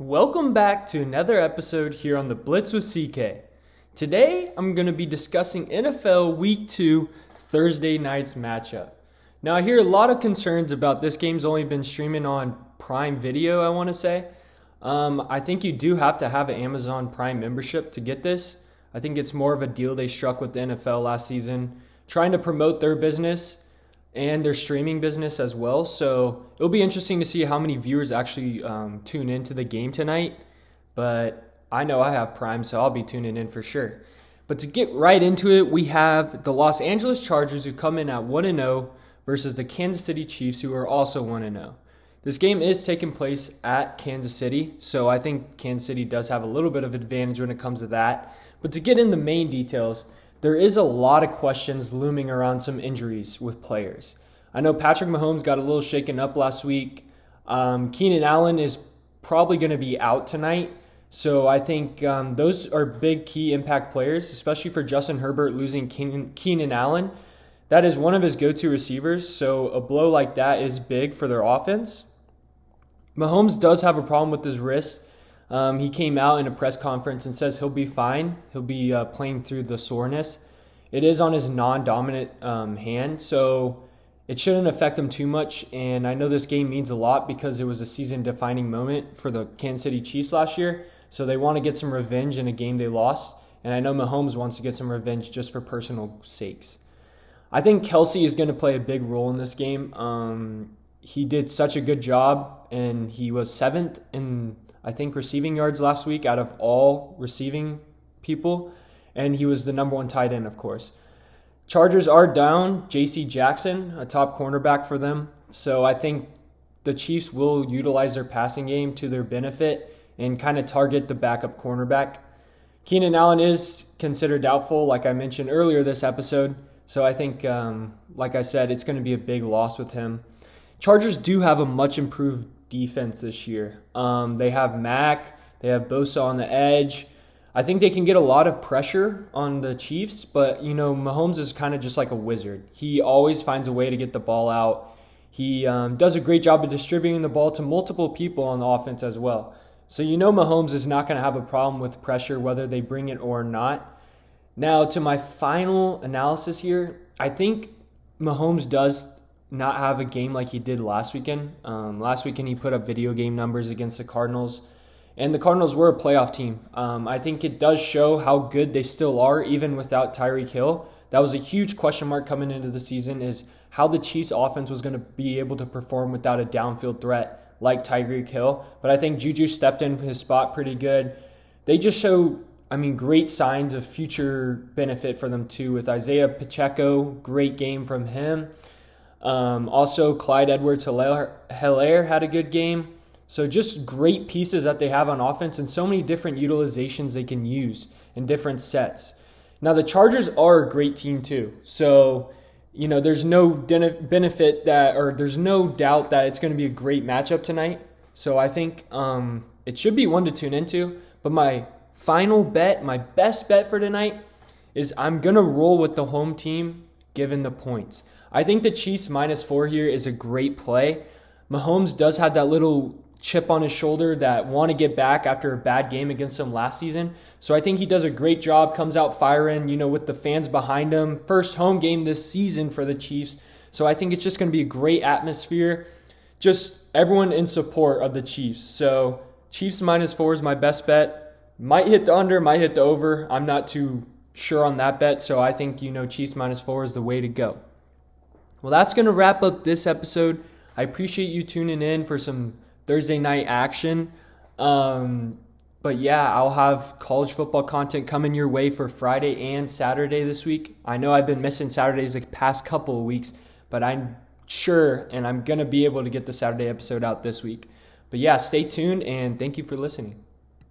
Welcome back to another episode here on the Blitz with CK. Today I'm going to be discussing NFL Week 2 Thursday night's matchup. Now, I hear a lot of concerns about this game's only been streaming on Prime Video, I want to say. Um, I think you do have to have an Amazon Prime membership to get this. I think it's more of a deal they struck with the NFL last season, trying to promote their business and their streaming business as well. So it'll be interesting to see how many viewers actually um, tune into the game tonight. But I know I have Prime, so I'll be tuning in for sure. But to get right into it, we have the Los Angeles Chargers who come in at 1 0 versus the Kansas City Chiefs who are also 1 0. This game is taking place at Kansas City, so I think Kansas City does have a little bit of advantage when it comes to that. But to get in the main details, there is a lot of questions looming around some injuries with players. I know Patrick Mahomes got a little shaken up last week. Um, Keenan Allen is probably going to be out tonight. So I think um, those are big key impact players, especially for Justin Herbert losing Keenan, Keenan Allen. That is one of his go to receivers. So a blow like that is big for their offense. Mahomes does have a problem with his wrist. Um, he came out in a press conference and says he'll be fine. He'll be uh, playing through the soreness. It is on his non dominant um, hand, so it shouldn't affect him too much. And I know this game means a lot because it was a season defining moment for the Kansas City Chiefs last year. So they want to get some revenge in a game they lost. And I know Mahomes wants to get some revenge just for personal sakes. I think Kelce is going to play a big role in this game. Um, he did such a good job, and he was seventh in I think, receiving yards last week out of all receiving people. And he was the number one tight end, of course. Chargers are down J.C. Jackson, a top cornerback for them. So I think the Chiefs will utilize their passing game to their benefit and kind of target the backup cornerback. Keenan Allen is considered doubtful, like I mentioned earlier this episode. So I think, um, like I said, it's going to be a big loss with him. Chargers do have a much improved defense this year. Um, they have Mack, they have Bosa on the edge. I think they can get a lot of pressure on the Chiefs, but you know Mahomes is kind of just like a wizard. He always finds a way to get the ball out. He um, does a great job of distributing the ball to multiple people on the offense as well. So you know Mahomes is not going to have a problem with pressure whether they bring it or not. Now to my final analysis here, I think Mahomes does not have a game like he did last weekend. Um, last weekend, he put up video game numbers against the Cardinals, and the Cardinals were a playoff team. Um, I think it does show how good they still are, even without Tyreek Hill. That was a huge question mark coming into the season is how the Chiefs offense was going to be able to perform without a downfield threat like Tyreek Hill. But I think Juju stepped in his spot pretty good. They just show, I mean, great signs of future benefit for them too with Isaiah Pacheco. Great game from him. Um, also, Clyde Edwards Helaire had a good game. So, just great pieces that they have on offense and so many different utilizations they can use in different sets. Now, the Chargers are a great team too. So, you know, there's no benefit that, or there's no doubt that it's going to be a great matchup tonight. So, I think um, it should be one to tune into. But my final bet, my best bet for tonight, is I'm going to roll with the home team given the points. I think the Chiefs minus four here is a great play. Mahomes does have that little chip on his shoulder that want to get back after a bad game against them last season. So I think he does a great job, comes out firing, you know, with the fans behind him. First home game this season for the Chiefs. So I think it's just going to be a great atmosphere. Just everyone in support of the Chiefs. So Chiefs minus four is my best bet. Might hit the under, might hit the over. I'm not too sure on that bet. So I think, you know, Chiefs minus four is the way to go. Well, that's going to wrap up this episode. I appreciate you tuning in for some Thursday night action. Um, but yeah, I'll have college football content coming your way for Friday and Saturday this week. I know I've been missing Saturdays the past couple of weeks, but I'm sure and I'm going to be able to get the Saturday episode out this week. But yeah, stay tuned and thank you for listening.